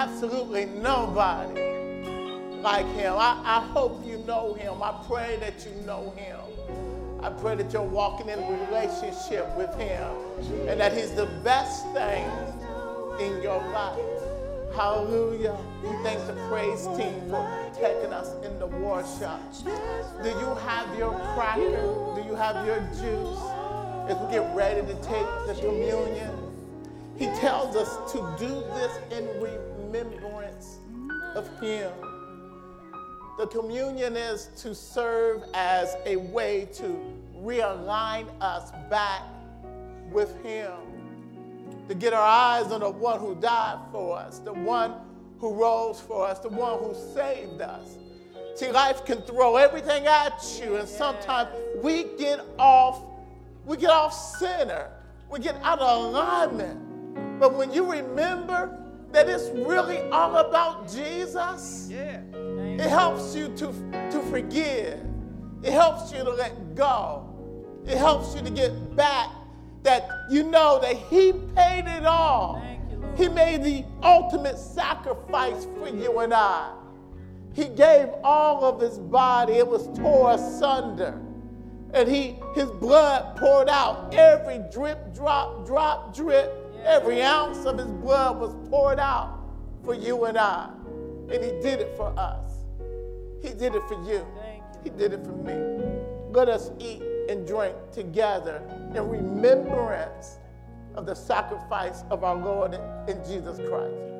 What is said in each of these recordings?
absolutely nobody like him. I, I hope you know him. I pray that you know him. I pray that you're walking in a relationship with him and that he's the best thing in your life. Hallelujah. We thank the praise team for taking us in the worship. Do you have your cracker? Do you have your juice? As we get ready to take the communion, he tells us to do this in remembrance of him. The communion is to serve as a way to realign us back with him to get our eyes on the one who died for us, the one who rose for us, the one who saved us. See, life can throw everything at you, and sometimes we get off, we get off center, we get out of alignment. But when you remember that it's really all about Jesus, yeah. it helps you to, to forgive. It helps you to let go. It helps you to get back that you know that He paid it all. You, he made the ultimate sacrifice for you and I. He gave all of His body, it was torn asunder. And he, his blood poured out. Every drip, drop, drop, drip, every ounce of his blood was poured out for you and I. And he did it for us. He did it for you. He did it for me. Let us eat and drink together in remembrance of the sacrifice of our Lord in Jesus Christ.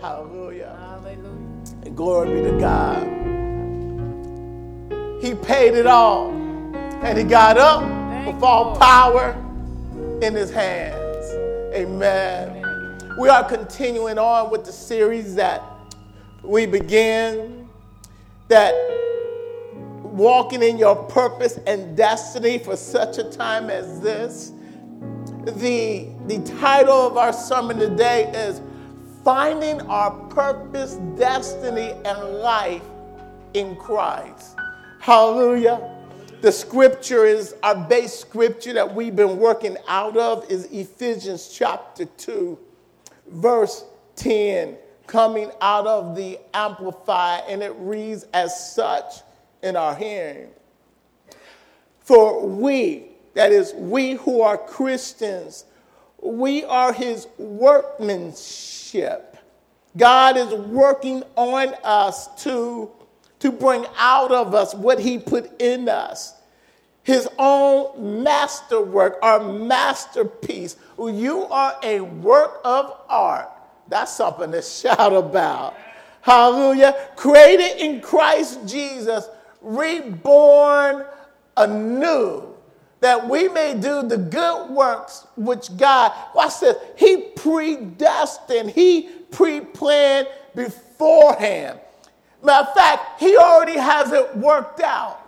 Hallelujah. Hallelujah. And glory be to God. He paid it all. And he got up Thank with all power in his hands. Amen. We are continuing on with the series that we began that walking in your purpose and destiny for such a time as this. The, the title of our sermon today is Finding Our Purpose, Destiny, and Life in Christ. Hallelujah. The scripture is our base scripture that we've been working out of is Ephesians chapter 2 verse 10 coming out of the Amplified, and it reads as such in our hearing. For we, that is, we who are Christians, we are his workmanship. God is working on us to, to bring out of us what he put in us his own masterwork, our masterpiece. You are a work of art. That's something to shout about. Hallelujah. Created in Christ Jesus, reborn anew, that we may do the good works which God, watch this, He predestined, He pre planned beforehand. Matter of fact, He already has it worked out.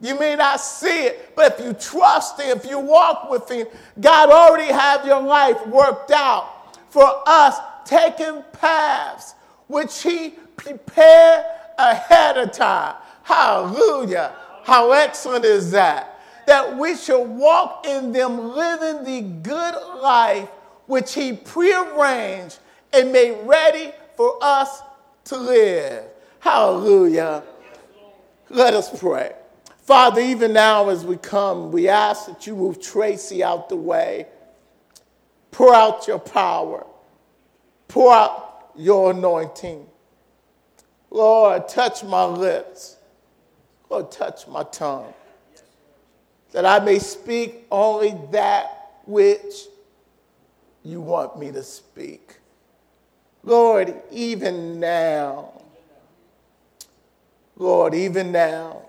You may not see it, but if you trust Him, if you walk with Him, God already have your life worked out for us, taking paths which He prepared ahead of time. Hallelujah. How excellent is that? That we should walk in them, living the good life which He prearranged and made ready for us to live. Hallelujah. Let us pray. Father, even now as we come, we ask that you move Tracy out the way. Pour out your power. Pour out your anointing. Lord, touch my lips. Lord, touch my tongue. That I may speak only that which you want me to speak. Lord, even now, Lord, even now,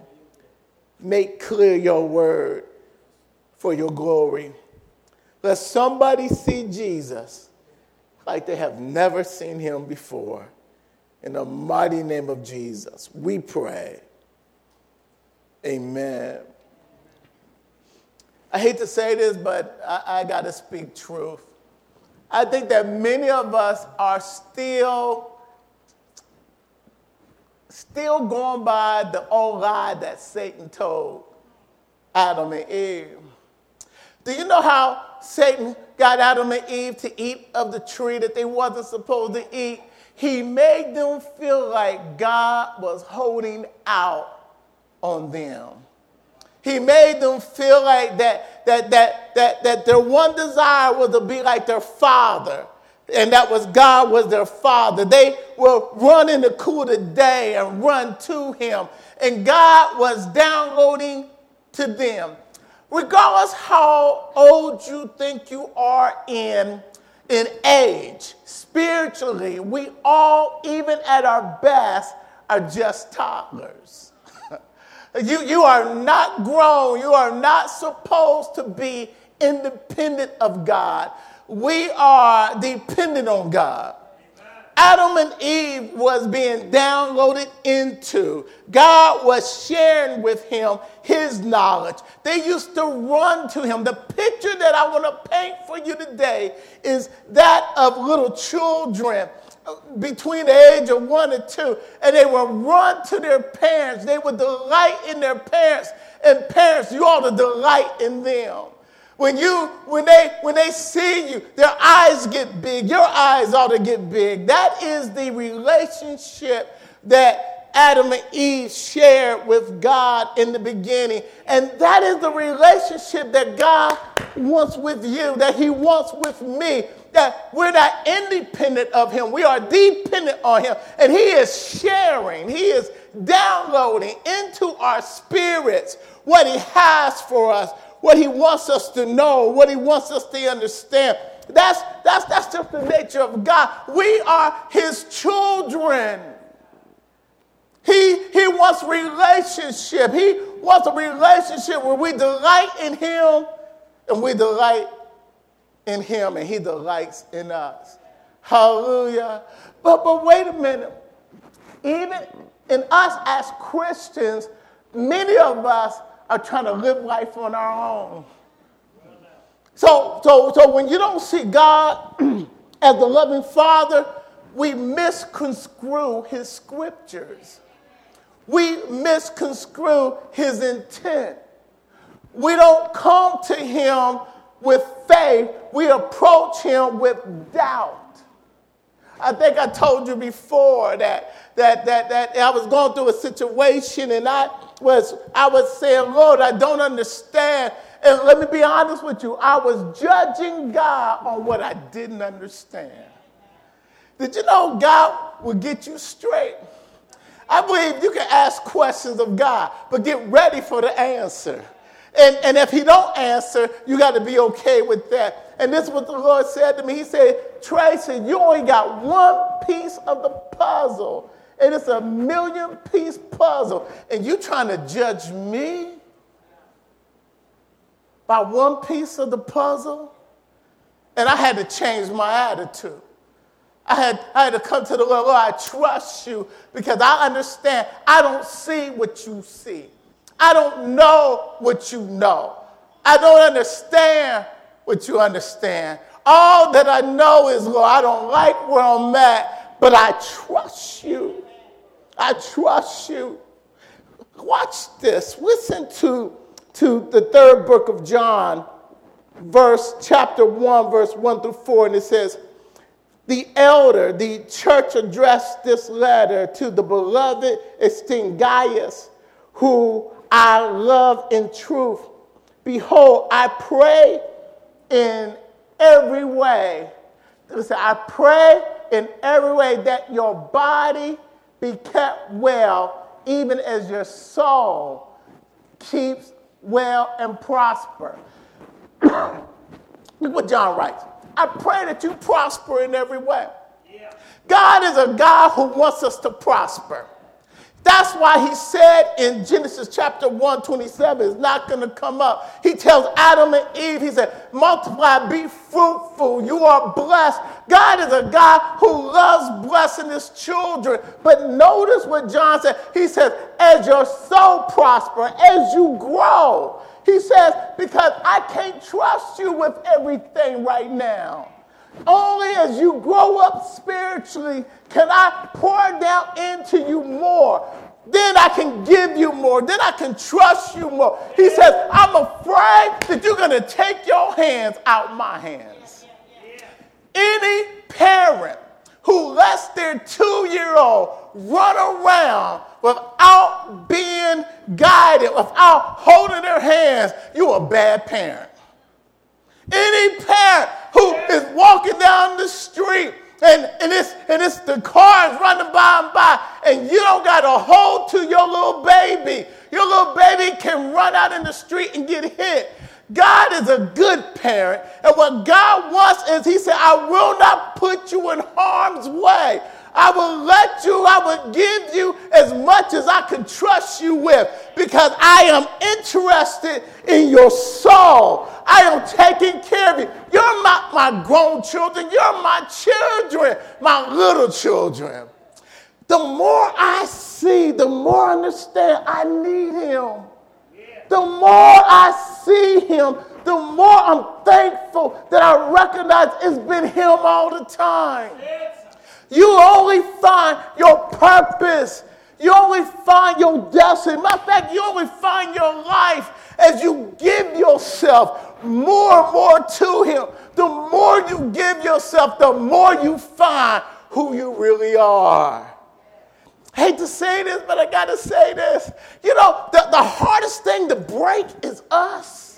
make clear your word for your glory. Let somebody see Jesus like they have never seen him before. In the mighty name of Jesus, we pray. Amen. I hate to say this, but I, I got to speak truth. I think that many of us are still still going by the old lie that Satan told. Adam and Eve. Do you know how Satan got Adam and Eve to eat of the tree that they wasn't supposed to eat? He made them feel like God was holding out on them. He made them feel like that, that, that, that, that their one desire was to be like their father and that was God was their father. They will run in the cool the day and run to him. And God was downloading to them. Regardless how old you think you are in, in age, spiritually, we all, even at our best, are just toddlers. you, you are not grown. You are not supposed to be independent of God we are dependent on God. Adam and Eve was being downloaded into. God was sharing with him his knowledge. They used to run to him. The picture that I want to paint for you today is that of little children uh, between the age of one and two, and they would run to their parents. They would delight in their parents, and parents, you ought to delight in them. When you when they when they see you, their eyes get big. Your eyes ought to get big. That is the relationship that Adam and Eve shared with God in the beginning. And that is the relationship that God wants with you, that He wants with me. That we're not independent of Him, we are dependent on Him. And He is sharing, He is downloading into our spirits what He has for us what he wants us to know, what he wants us to understand. That's, that's, that's just the nature of God. We are his children. He, he wants relationship. He wants a relationship where we delight in him and we delight in him and he delights in us. Hallelujah. But, but wait a minute. Even in us as Christians, many of us are trying to live life on our own. So, so, so when you don't see God as the loving Father, we misconstrue His scriptures. We misconstrue His intent. We don't come to Him with faith, we approach Him with doubt. I think I told you before that, that, that, that I was going through a situation and I was, I was saying, Lord, I don't understand. And let me be honest with you, I was judging God on what I didn't understand. Did you know God will get you straight? I believe you can ask questions of God, but get ready for the answer. And, and if he don't answer, you got to be okay with that. And this is what the Lord said to me. He said, Tracy, you only got one piece of the puzzle and it's a million piece puzzle, and you trying to judge me by one piece of the puzzle? And I had to change my attitude. I had, I had to come to the Lord, Lord, I trust you because I understand I don't see what you see. I don't know what you know. I don't understand what you understand. All that I know is, Lord, I don't like where I'm at, but I trust you. I trust you. Watch this. Listen to, to the third book of John, verse chapter 1, verse 1 through 4, and it says, the elder, the church addressed this letter to the beloved esteemed Gaius, who I love in truth. Behold, I pray in every way. I pray in every way that your body be kept well, even as your soul keeps well and prosper. Look what John writes. I pray that you prosper in every way. Yeah. God is a God who wants us to prosper. That's why he said in Genesis chapter 1, 27, it's not going to come up. He tells Adam and Eve, he said, multiply, be fruitful, you are blessed. God is a God who loves blessing his children. But notice what John said. He says, as your soul prosper, as you grow. He says, because I can't trust you with everything right now. Only as you grow up spiritually can I pour down into you more. then I can give you more. Then I can trust you more. He says, I'm afraid that you're going to take your hands out my hands. Any parent who lets their two year old run around without being guided, without holding their hands, you're a bad parent. Any parent who is walking down the street and, and, it's, and it's the cars running by and by, and you don't got a hold to your little baby. Your little baby can run out in the street and get hit. God is a good parent, and what God wants is He said, I will not put you in harm's way. I will let you, I will give you as much as I can trust you with because I am interested in your soul. I am taking care of you. You're not my grown children, you're my children, my little children. The more I see, the more I understand I need him. The more I see him, the more I'm thankful that I recognize it's been him all the time. You only find your purpose. You only find your destiny. Matter of fact, you only find your life as you give yourself more and more to Him. The more you give yourself, the more you find who you really are. I hate to say this, but I got to say this. You know, the, the hardest thing to break is us.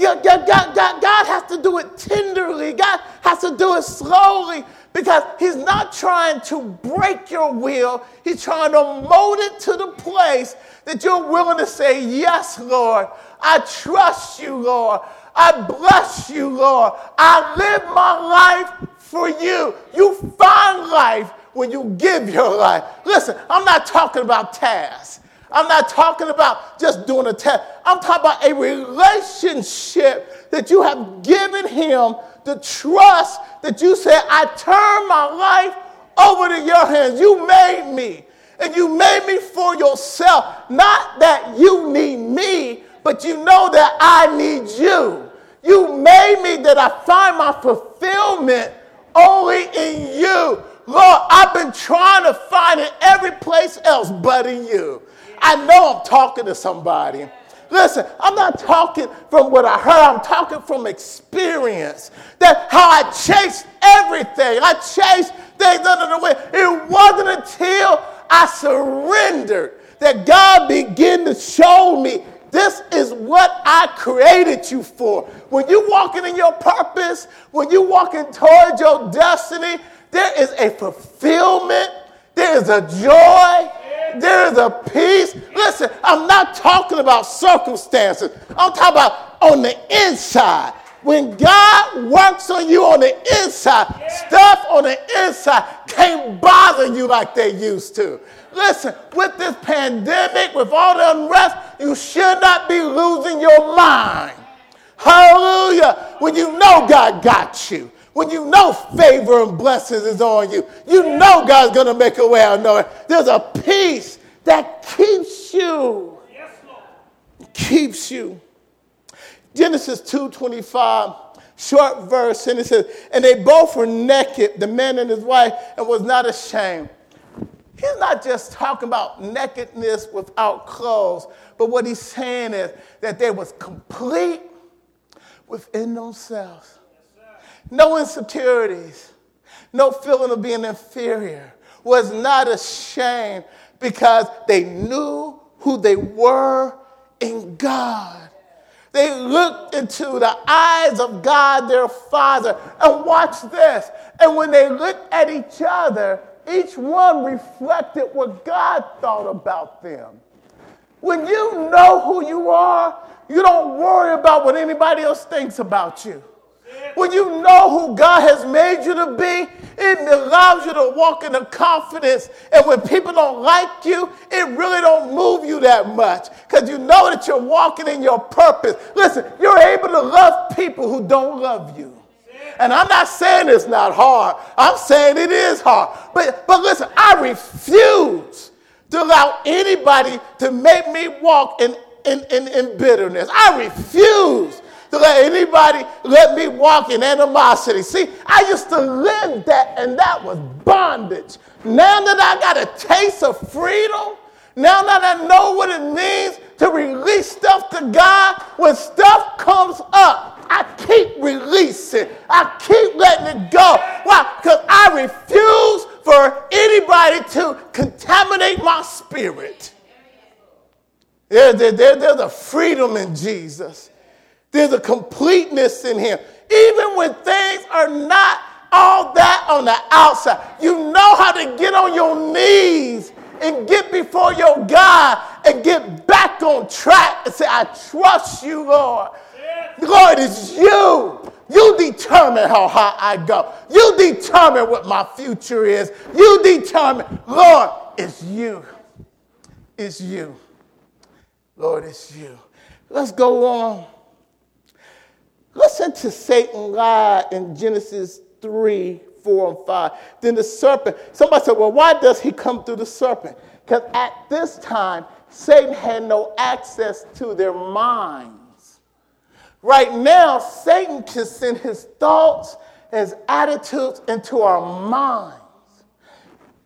God, God, God, God has to do it tenderly. God has to do it slowly because He's not trying to break your will. He's trying to mold it to the place that you're willing to say, Yes, Lord. I trust you, Lord. I bless you, Lord. I live my life for you. You find life when you give your life. Listen, I'm not talking about tasks. I'm not talking about just doing a test. I'm talking about a relationship that you have given him the trust that you said, I turn my life over to your hands. You made me. And you made me for yourself. Not that you need me, but you know that I need you. You made me that I find my fulfillment only in you. Lord, I've been trying to find it every place else but in you. I know I'm talking to somebody. Listen, I'm not talking from what I heard, I'm talking from experience. That how I chased everything. I chased things under the wind. It wasn't until I surrendered that God began to show me this is what I created you for. When you're walking in your purpose, when you're walking towards your destiny, there is a fulfillment, there is a joy, there is a peace. Listen, I'm not talking about circumstances. I'm talking about on the inside. When God works on you on the inside, stuff on the inside can't bother you like they used to. Listen, with this pandemic, with all the unrest, you should not be losing your mind. Hallelujah. When you know God got you when you know favor and blessings is on you, you know God's going to make a way out of nowhere. There's a peace that keeps you. Yes, Lord. Keeps you. Genesis 2:25, short verse, and it says, and they both were naked, the man and his wife, and was not ashamed. He's not just talking about nakedness without clothes, but what he's saying is that they was complete within themselves no insecurities, no feeling of being inferior, was not ashamed because they knew who they were in God. They looked into the eyes of God, their Father, and watch this. And when they looked at each other, each one reflected what God thought about them. When you know who you are, you don't worry about what anybody else thinks about you. When you know who God has made you to be, it allows you to walk in the confidence. And when people don't like you, it really don't move you that much because you know that you're walking in your purpose. Listen, you're able to love people who don't love you. And I'm not saying it's not hard. I'm saying it is hard. But, but listen, I refuse to allow anybody to make me walk in, in, in, in bitterness. I refuse to let anybody let me walk in animosity. See, I used to live that, and that was bondage. Now that I got a taste of freedom, now that I know what it means to release stuff to God, when stuff comes up, I keep releasing. I keep letting it go. Why? Because I refuse for anybody to contaminate my spirit. There, there, there, there's a freedom in Jesus. There's a completeness in him. Even when things are not all that on the outside, you know how to get on your knees and get before your God and get back on track and say, I trust you, Lord. Lord, it's you. You determine how high I go. You determine what my future is. You determine, Lord, it's you. It's you. Lord, it's you. Let's go on. Listen to Satan lie in Genesis 3, 4, and 5. Then the serpent, somebody said, Well, why does he come through the serpent? Because at this time, Satan had no access to their minds. Right now, Satan can send his thoughts, his attitudes into our minds.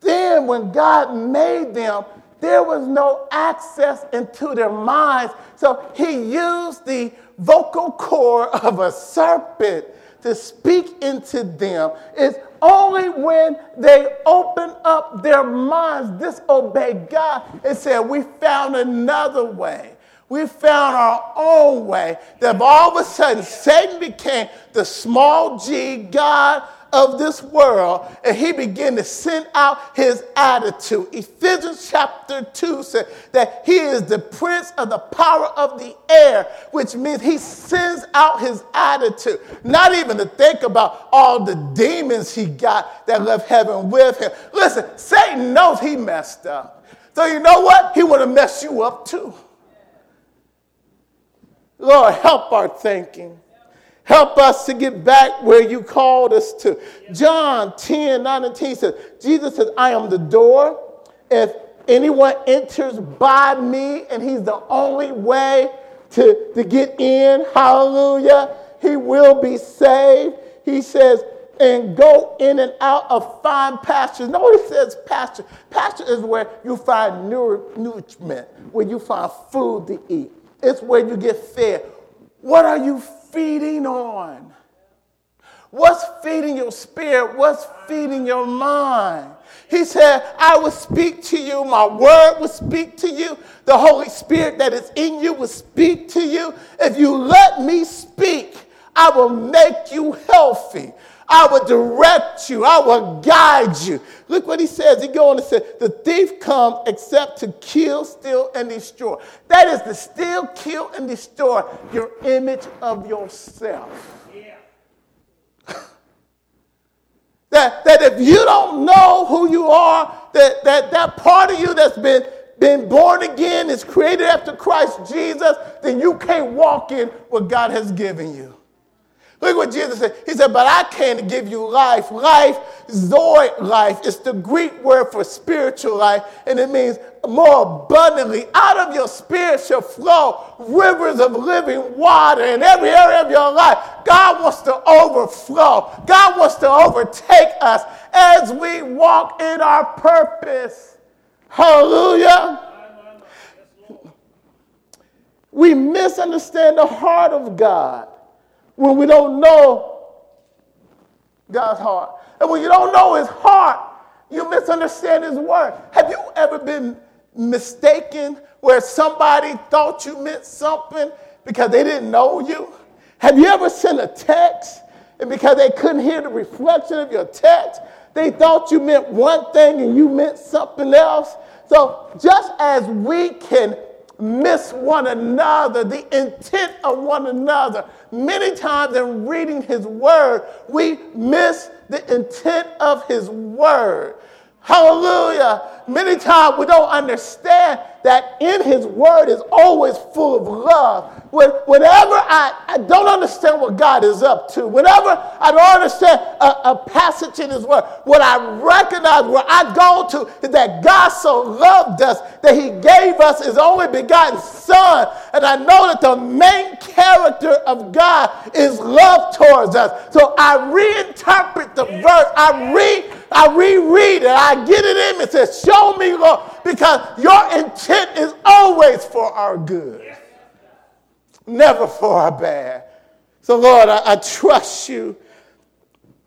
Then, when God made them, there was no access into their minds. So he used the vocal cord of a serpent to speak into them. It's only when they open up their minds, disobey God, and said, We found another way. We found our own way. That all of a sudden, Satan became the small g God of this world and he began to send out his attitude. Ephesians chapter 2 said that he is the prince of the power of the air, which means he sends out his attitude. Not even to think about all the demons he got that left heaven with him. Listen, Satan knows he messed up. So you know what? He want to mess you up too. Lord, help our thinking. Help us to get back where you called us to. John 10, 9 and 10 says, Jesus says, I am the door. If anyone enters by me, and he's the only way to, to get in, hallelujah, he will be saved. He says, and go in and out of fine pastures. Notice it says pasture. Pasture is where you find nourishment, where you find food to eat. It's where you get fed. What are you feeding on? What's feeding your spirit? What's feeding your mind? He said, I will speak to you. My word will speak to you. The Holy Spirit that is in you will speak to you. If you let me speak, I will make you healthy. I will direct you. I will guide you. Look what he says. He goes on and says, The thief comes except to kill, steal, and destroy. That is to steal, kill, and destroy your image of yourself. Yeah. that, that if you don't know who you are, that, that that part of you that's been been born again, is created after Christ Jesus, then you can't walk in what God has given you. Look what Jesus said. He said, But I came to give you life. Life, Zoe life, is the Greek word for spiritual life, and it means more abundantly. Out of your spirit shall flow rivers of living water in every area of your life. God wants to overflow, God wants to overtake us as we walk in our purpose. Hallelujah. We misunderstand the heart of God when we don't know God's heart. And when you don't know his heart, you misunderstand his word. Have you ever been mistaken where somebody thought you meant something because they didn't know you? Have you ever sent a text and because they couldn't hear the reflection of your text, they thought you meant one thing and you meant something else? So just as we can miss one another, the intent of one another. Many times in reading his word, we miss the intent of his word. Hallelujah. Many times we don't understand that in his word is always full of love. When, whenever I, I don't understand what God is up to, whenever I don't understand a, a passage in his word, what I recognize, where I go to, is that God so loved us that he gave us his only begotten son. And I know that the main character of God is love towards us. So I reinterpret the verse. I read, I reread it. I get it in and says, Show me, Lord, because your intent is always for our good, never for our bad. So, Lord, I, I trust you.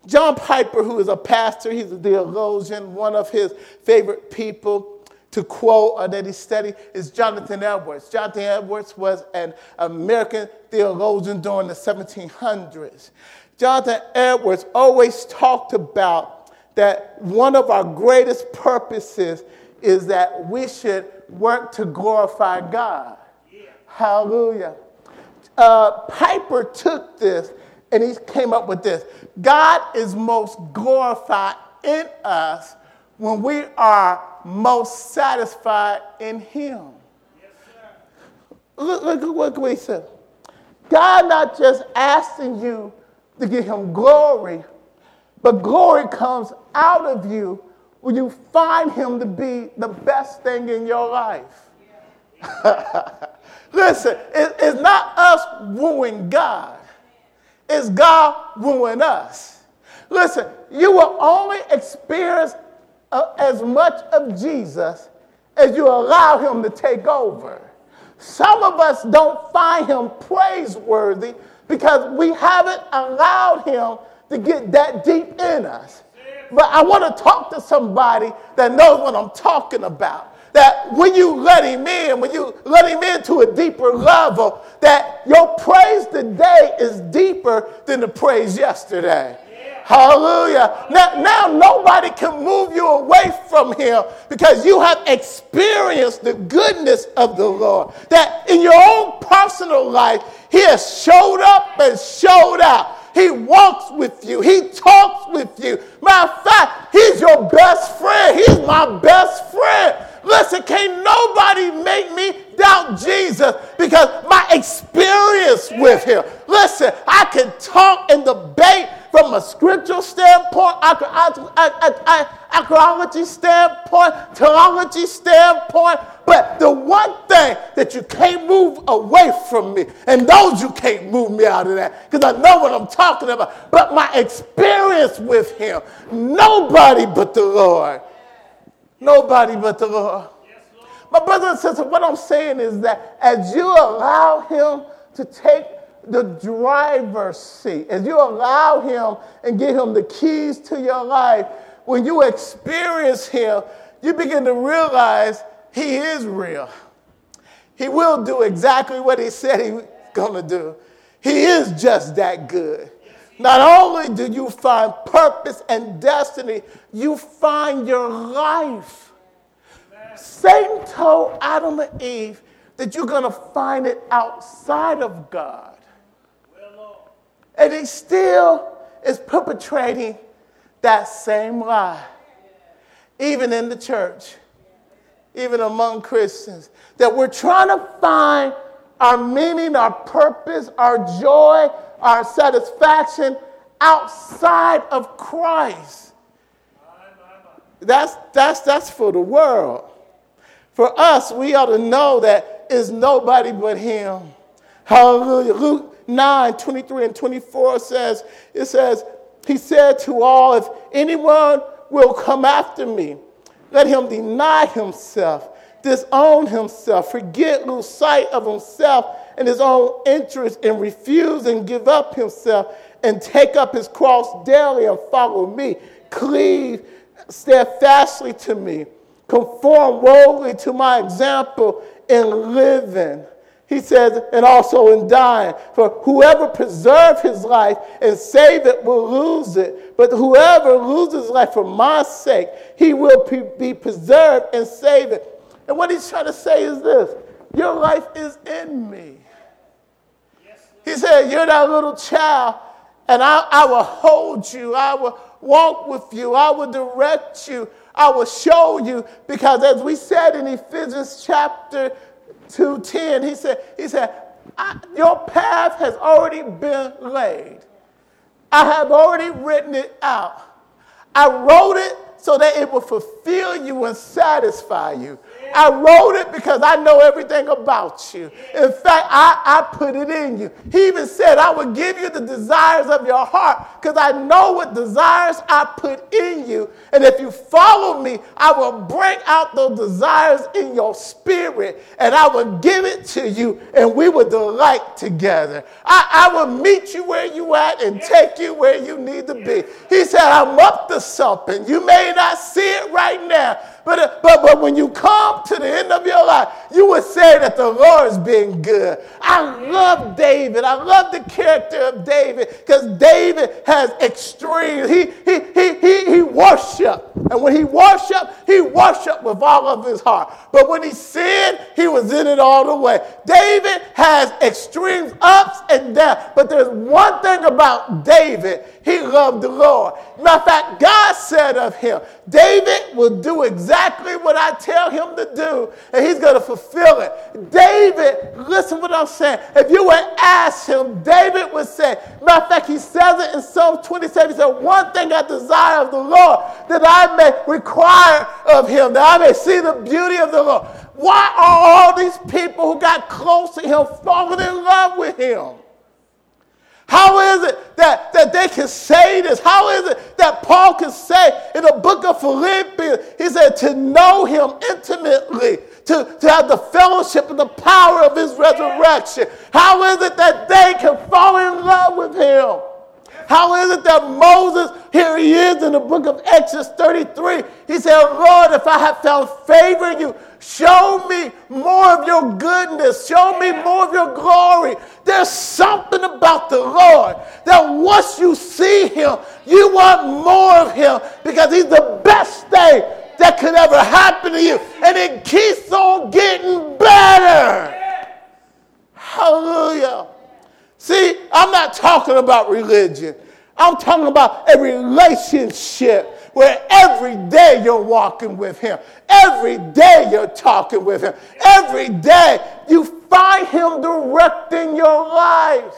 John Piper, who is a pastor, he's a theologian, one of his favorite people to quote or that he studied is Jonathan Edwards. Jonathan Edwards was an American theologian during the 1700s. Jonathan Edwards always talked about that one of our greatest purposes is that we should work to glorify God. Yeah. Hallelujah. Uh, Piper took this and he came up with this God is most glorified in us when we are most satisfied in Him. Yes, look, look, look what he said. God not just asking you to give Him glory, but glory comes out of you when you find Him to be the best thing in your life. Listen, it, it's not us wooing God, it's God wooing us. Listen, you will only experience uh, as much of Jesus as you allow him to take over. Some of us don't find him praiseworthy because we haven't allowed him to get that deep in us. But I want to talk to somebody that knows what I'm talking about. That when you let him in, when you let him into a deeper level, that your praise today is deeper than the praise yesterday. Hallelujah. Now, now nobody can move you away from him because you have experienced the goodness of the Lord. That in your own personal life, he has showed up and showed out. He walks with you. He talks with you. Matter of fact, he's your best friend. He's my best friend. Listen, can't nobody make me doubt Jesus because my experience with him. Listen, I can talk and debate from a scriptural standpoint, archaeology standpoint, theology standpoint. But the one thing that you can't move away from me, and those you can't move me out of that, because I know what I'm talking about. But my experience with him, nobody but the Lord. Nobody but the Lord. My brother and sister, what I'm saying is that as you allow him to take the driver's seat, as you allow him and give him the keys to your life, when you experience him, you begin to realize he is real. He will do exactly what he said he was going to do. He is just that good. Not only do you find purpose and destiny, you find your life. Satan told Adam and Eve that you're going to find it outside of God. And he still is perpetrating that same lie, even in the church, even among Christians, that we're trying to find our meaning, our purpose, our joy, our satisfaction outside of Christ. That's, that's, that's for the world. For us, we ought to know that it's nobody but Him. Hallelujah. Luke 9, 23 and 24 says, it says, He said to all, if anyone will come after me, let him deny himself, disown himself, forget, lose sight of himself and his own interest, and refuse and give up himself, and take up his cross daily and follow me. Cleave steadfastly to me. Conform boldly to my example in living he says, and also in dying. For whoever preserve his life and save it will lose it. But whoever loses life for my sake, he will be preserved and save it. And what he's trying to say is this Your life is in me. He said, You're that little child, and I, I will hold you. I will walk with you. I will direct you. I will show you. Because as we said in Ephesians chapter 2.10, he said, he said your path has already been laid. I have already written it out. I wrote it so that it will fulfill you and satisfy you. I wrote it because I know everything about you. In fact, I, I put it in you. He even said, I will give you the desires of your heart because I know what desires I put in you. And if you follow me, I will bring out those desires in your spirit and I will give it to you and we will delight together. I, I will meet you where you at and take you where you need to be. He said, I'm up to something. You may not see it right now, but, uh, but, but when you come to the end of your life, you would say that the Lord has been good. I love David. I love the character of David because David has extreme. He, he, he, he, he worshiped. And when he worshiped, he worshiped with all of his heart. But when he sinned, he was in it all the way. David has extremes, ups and downs. But there's one thing about David. He loved the Lord. Matter of fact, God said of him, David will do exactly what I tell him to do, and he's going to fulfill it. David, listen what I'm saying. If you would ask him, David would say, matter of fact, he says it in Psalm 27. He said, One thing I desire of the Lord, that I may require of him, that I may see the beauty of the Lord. Why are all these people who got close to him falling in love with him? How is it that, that they can say this? How is it that Paul can say in the book of Philippians, he said, to know him intimately, to, to have the fellowship and the power of his resurrection? How is it that they can fall in love with him? How is it that Moses, here he is in the book of Exodus 33, he said, Lord, if I have found favor in you, show me more of your goodness, show me more of your glory. There's something about the Lord that once you see him, you want more of him because he's the best thing that could ever happen to you. And it keeps on getting better. Hallelujah. See, I'm talking about religion. I'm talking about a relationship where every day you're walking with Him. Every day you're talking with Him. Every day you find Him directing your life,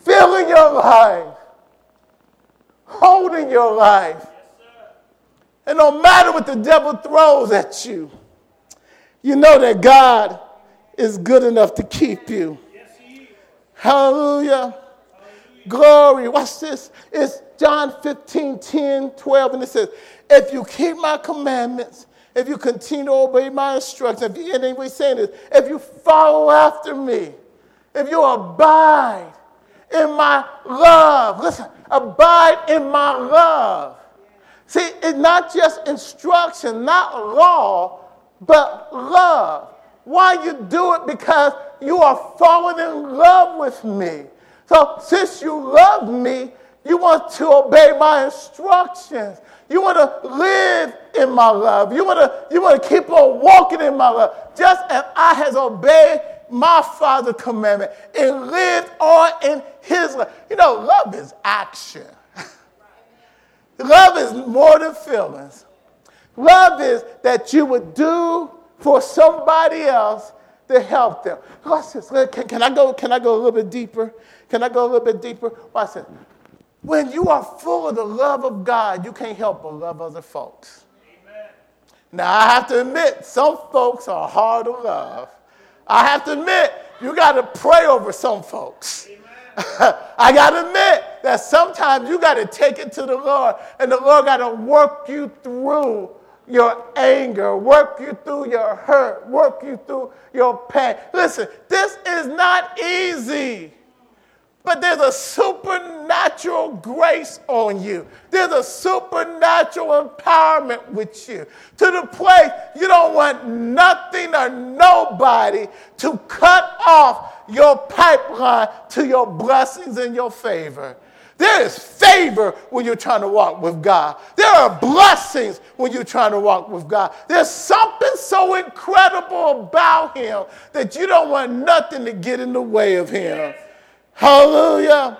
filling your life, holding your life. And no matter what the devil throws at you, you know that God is good enough to keep you. Hallelujah. Glory. Watch this. It's John 15, 10, 12, and it says, If you keep my commandments, if you continue to obey my instructions, if you, and we're saying this, if you follow after me, if you abide in my love, listen, abide in my love. See, it's not just instruction, not law, but love. Why you do it? Because you are falling in love with me. So since you love me, you want to obey my instructions. You want to live in my love. You want to, you want to keep on walking in my love. Just as I has obeyed my Father's commandment and lived on in his love. You know, love is action. love is more than feelings. Love is that you would do for somebody else to help them. Watch this. Can, can, I go, can I go a little bit deeper? Can I go a little bit deeper? Watch this. When you are full of the love of God, you can't help but love other folks. Amen. Now, I have to admit, some folks are hard to love. I have to admit, you got to pray over some folks. I got to admit that sometimes you got to take it to the Lord, and the Lord got to work you through your anger, work you through your hurt, work you through your pain. Listen, this is not easy. But there's a supernatural grace on you. There's a supernatural empowerment with you to the place you don't want nothing or nobody to cut off your pipeline to your blessings and your favor. There is favor when you're trying to walk with God. There are blessings when you're trying to walk with God. There's something so incredible about Him that you don't want nothing to get in the way of Him. Hallelujah.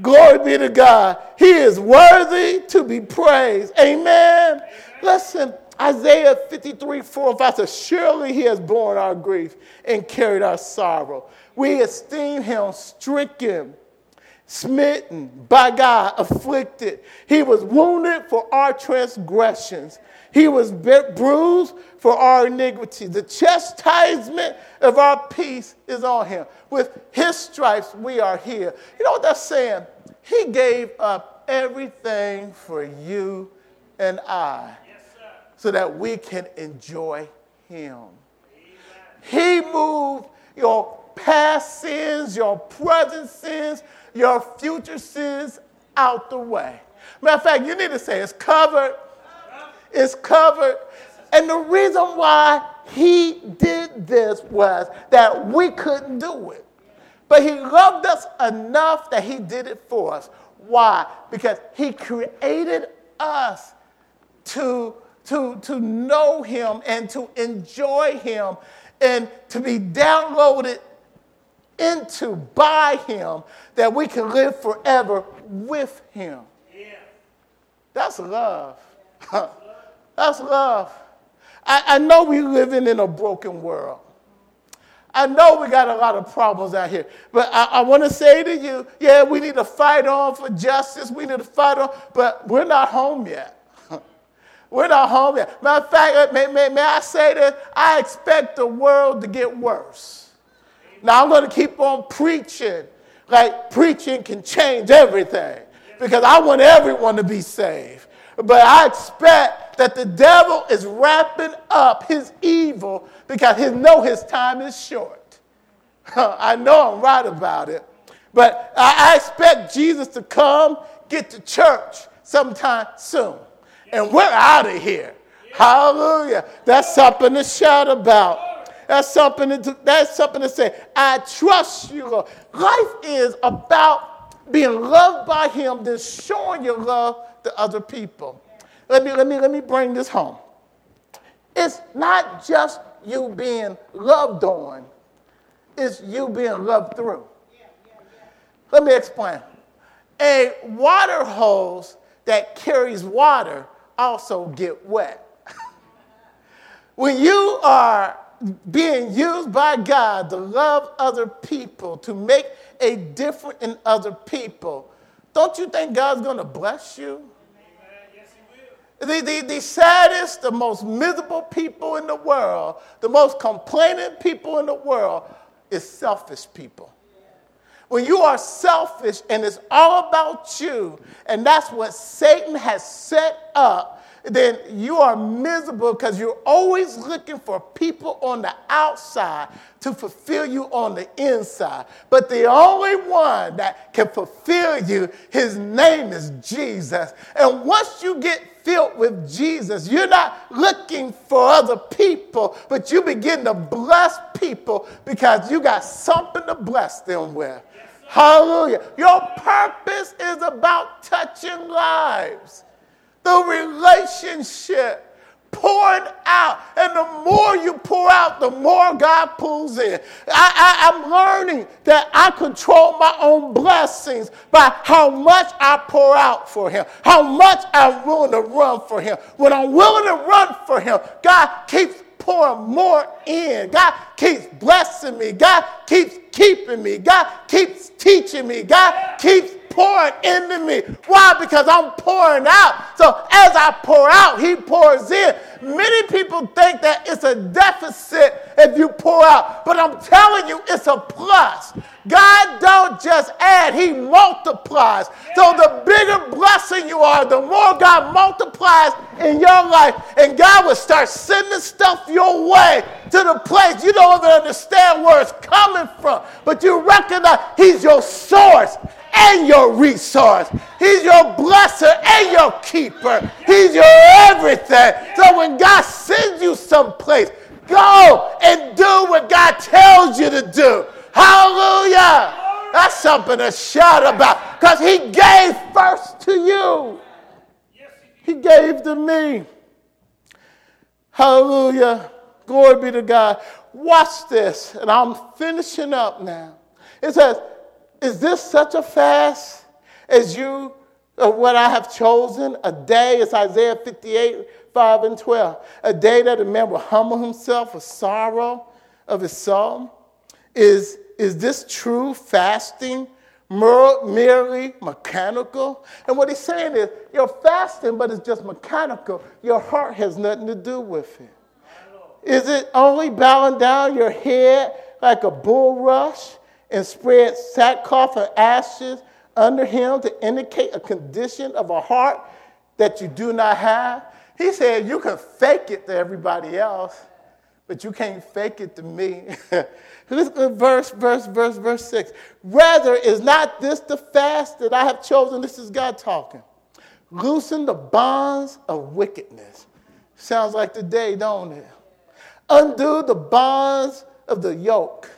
Glory be to God. He is worthy to be praised. Amen. Amen. Listen, Isaiah 53, 4 and 5 says, Surely he has borne our grief and carried our sorrow. We esteem him stricken smitten by God, afflicted. He was wounded for our transgressions. He was bruised for our iniquity. The chastisement of our peace is on him. With his stripes, we are here. You know what that's saying? He gave up everything for you and I yes, so that we can enjoy him. Amen. He moved your past sins, your present sins, your future sins out the way. Matter of fact, you need to say it's covered. It's covered. And the reason why he did this was that we couldn't do it. But he loved us enough that he did it for us. Why? Because he created us to, to, to know him and to enjoy him and to be downloaded into by him that we can live forever with him. Yeah. That's love. That's love. I, I know we're living in a broken world. I know we got a lot of problems out here, but I, I want to say to you, yeah, we need to fight on for justice. We need to fight on, but we're not home yet. we're not home yet. Matter of fact, may, may, may I say this? I expect the world to get worse. Now I'm going to keep on preaching, like preaching can change everything, because I want everyone to be saved. But I expect that the devil is wrapping up his evil because he know his time is short. I know I'm right about it. But I expect Jesus to come, get to church sometime soon. And we're out of here. Hallelujah. That's something to shout about. That's something to, that's something to say. I trust you, Lord. Life is about being loved by Him, then showing your love to other people. Let me, let me, let me bring this home. It's not just you being loved on, it's you being loved through. Let me explain. A water hose that carries water also get wet. when you are being used by God to love other people, to make a difference in other people, don't you think God's going to bless you? Yes, he will. The, the, the saddest, the most miserable people in the world, the most complaining people in the world is selfish people. When you are selfish and it's all about you, and that's what Satan has set up then you are miserable because you're always looking for people on the outside to fulfill you on the inside. But the only one that can fulfill you, his name is Jesus. And once you get filled with Jesus, you're not looking for other people, but you begin to bless people because you got something to bless them with. Hallelujah. Your purpose is about touching lives the relationship pouring out. And the more you pour out, the more God pulls in. I, am learning that I control my own blessings by how much I pour out for Him, how much I'm willing to run for Him. When I'm willing to run for Him, God keeps pouring more in. God keeps blessing me. God keeps keeping me. God keeps teaching me. God keeps pouring into me. Why? Because I'm pouring out. So as I pour out, He pours in. Many people think that it's a deficit if you pour out, but I'm telling you, it's a plus. God don't just add, He multiplies. So the bigger blessing you are, the more God multiplies in your life, and God will start sending stuff your way to the place you don't even understand where it's coming from, but you recognize He's your source and your resource. He's your blesser and your keeper. He's your everything. So when God sends you someplace, go and do what God tells you to do. Hallelujah. That's something to shout about because He gave first to you. He gave to me. Hallelujah. Glory be to God. Watch this, and I'm finishing up now. It says, is this such a fast as you, uh, what I have chosen? A day, it's Isaiah 58, 5 and 12. A day that a man will humble himself with sorrow of his soul. Is, is this true fasting, merely mechanical. And what he's saying is, you're fasting, but it's just mechanical. Your heart has nothing to do with it. Is it only bowing down your head like a bulrush and spread sackcloth and ashes under him to indicate a condition of a heart that you do not have? He said, You can fake it to everybody else, but you can't fake it to me. verse, verse, verse, verse 6. Rather, is not this the fast that I have chosen? This is God talking. Loosen the bonds of wickedness. Sounds like the day, don't it? Undo the bonds of the yoke.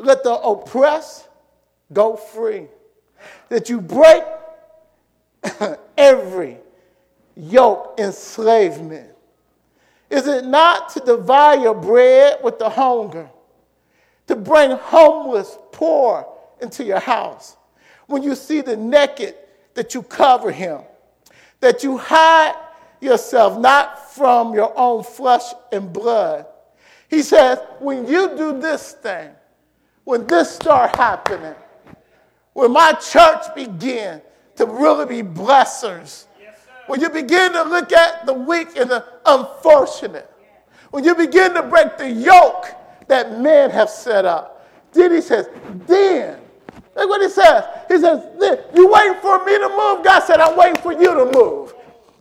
Let the oppressed go free. That you break every yoke enslavement. Is it not to divide your bread with the hunger? To bring homeless, poor into your house? When you see the naked, that you cover him, that you hide yourself not from your own flesh and blood. He says, when you do this thing, when this start happening, when my church begin to really be blessers, when you begin to look at the weak and the unfortunate, when you begin to break the yoke that men have set up, then he says, then, look what he says. He says, you waiting for me to move? God said, I'm waiting for you to move.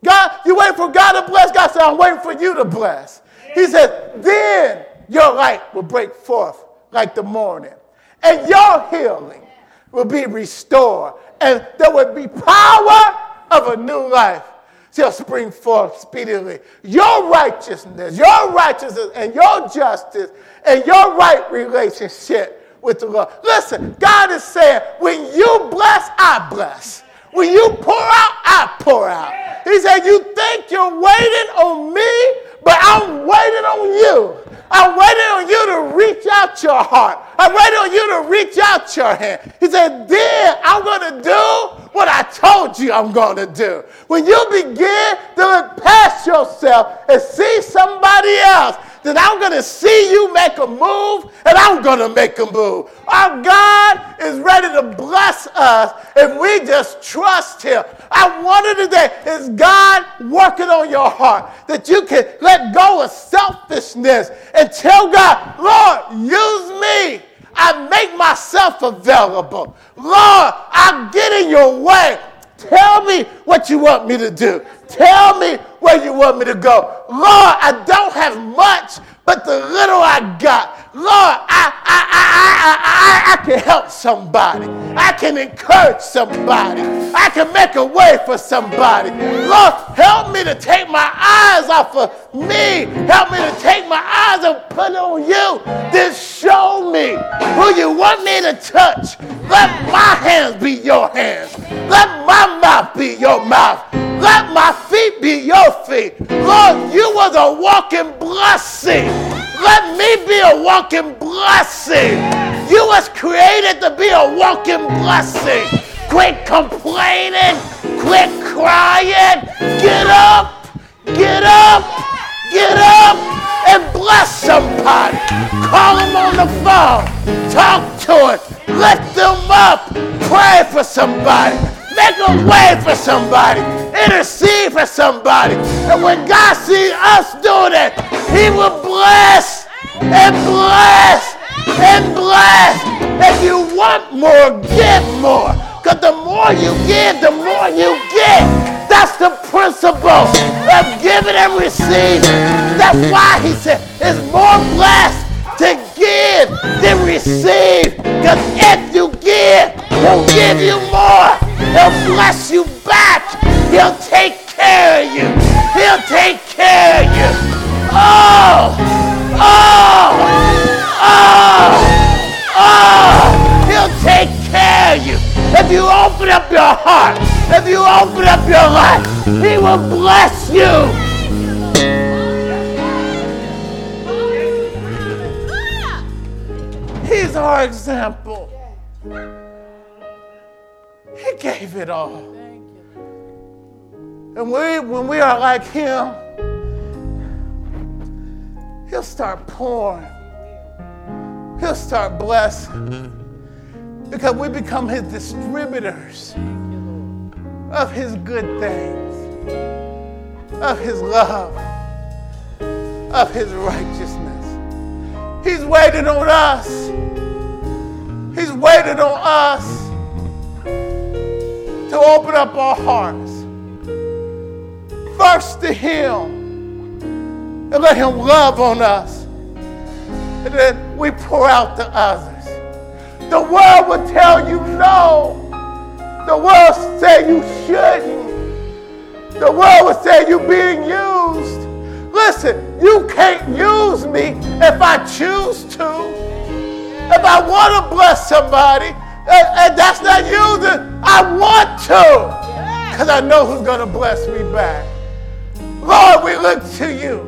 God, you waiting for God to bless? God said, I'm waiting for you to bless. He says, then your light will break forth like the morning, and your healing will be restored, and there will be power of a new life shall spring forth speedily. Your righteousness, your righteousness, and your justice, and your right relationship with the Lord. Listen, God is saying, when you bless, I bless. When you pour out, I pour out. He said, You think you're waiting on me, but I'm waiting on you. I'm waiting on you to reach out your heart. I'm waiting on you to reach out your hand. He said, Then I'm going to do what I told you I'm going to do. When you begin to look past yourself and see somebody else, then I'm going to see you make a move and I'm going to make a move. Our God is ready to bless us if we just trust Him. I wonder today, is God working on your heart that you can let go of selfishness and tell God, Lord, use me. I make myself available. Lord, I get in your way. Tell me what you want me to do. Tell me where you want me to go. Lord, I don't have much, but the little I got, Lord, I, I, I, I, I, I can help somebody. I can encourage somebody. I can make a way for somebody. Lord, help me to take my eyes off of me. Help me to take my eyes and put on you. Then show me who you want me to touch. Let my hands be your hands. Let my mouth be your mouth. Let my feet be your feet. Lord, you was a walking blessing. Let me be a walking blessing. You was created to be a walking blessing. Quit complaining. Quit crying. Get up. Get up. Get up and bless somebody. Call them on the phone. Talk to it. Lift them up. Pray for somebody. Make a way for somebody. Intercede for somebody. And when God sees us doing it, He will bless and bless and bless. If you want more, give more. Because the more you give, the more you get. That's the principle of giving and receiving. That's why he said it's more blessed to give than receive. Because if you give, he'll give you. He'll bless you back. He'll take care of you. He'll take care of you. Oh, oh, oh, oh. He'll take care of you. If you open up your heart, if you open up your life, He will bless you. He's our example. It all. And we, when we are like Him, He'll start pouring. He'll start blessing. Because we become his distributors of his good things, of his love, of his righteousness. He's waiting on us. He's waiting on us to open up our hearts first to him and let him love on us. And then we pour out to others. The world will tell you no. The world say you shouldn't. The world will say you're being used. Listen, you can't use me if I choose to. If I want to bless somebody, and, and that's not using, I want to. Because I know who's going to bless me back. Lord, we look to you.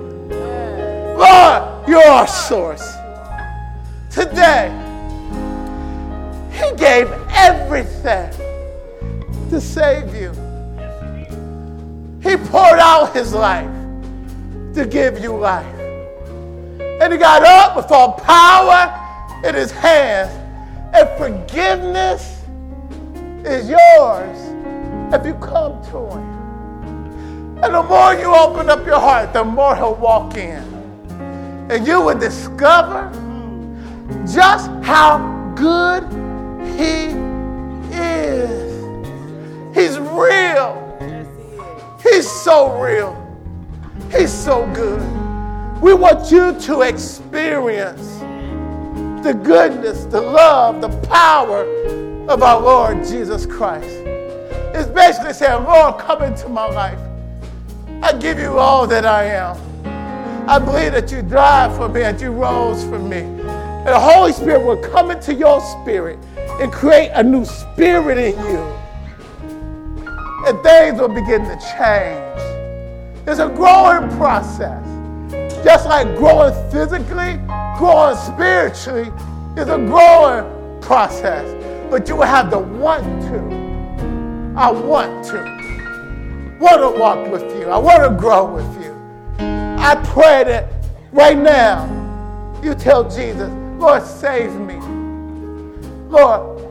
Lord, you're our source. Today, he gave everything to save you. He poured out his life to give you life. And he got up with all power in his hands. And forgiveness is yours if you come to him. And the more you open up your heart, the more he'll walk in. And you will discover just how good he is. He's real. He's so real. He's so good. We want you to experience the goodness, the love, the power of our Lord Jesus Christ. It's basically saying, Lord, come into my life. I give you all that I am. I believe that you died for me and you rose for me. And the Holy Spirit will come into your spirit and create a new spirit in you. And things will begin to change. It's a growing process. Just like growing physically, growing spiritually is a growing process. But you will have to want to. I want to. Want to walk with you. I want to grow with you. I pray that right now you tell Jesus, Lord, save me. Lord,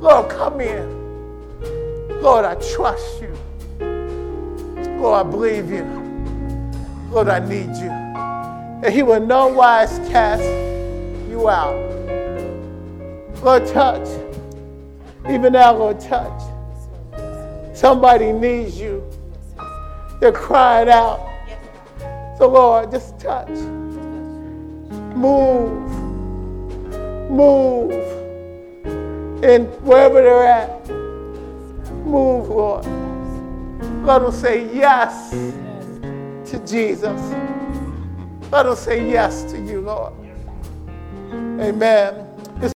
Lord, come in. Lord, I trust you. Lord, I believe you. Lord, I need you. And he will no wise cast you out. Lord, touch. Even now, Lord, touch. Somebody needs you. They're crying out. So, Lord, just touch. Move. Move and wherever they're at, move, Lord. Let them say yes to Jesus. Let them say yes to you, Lord. Amen.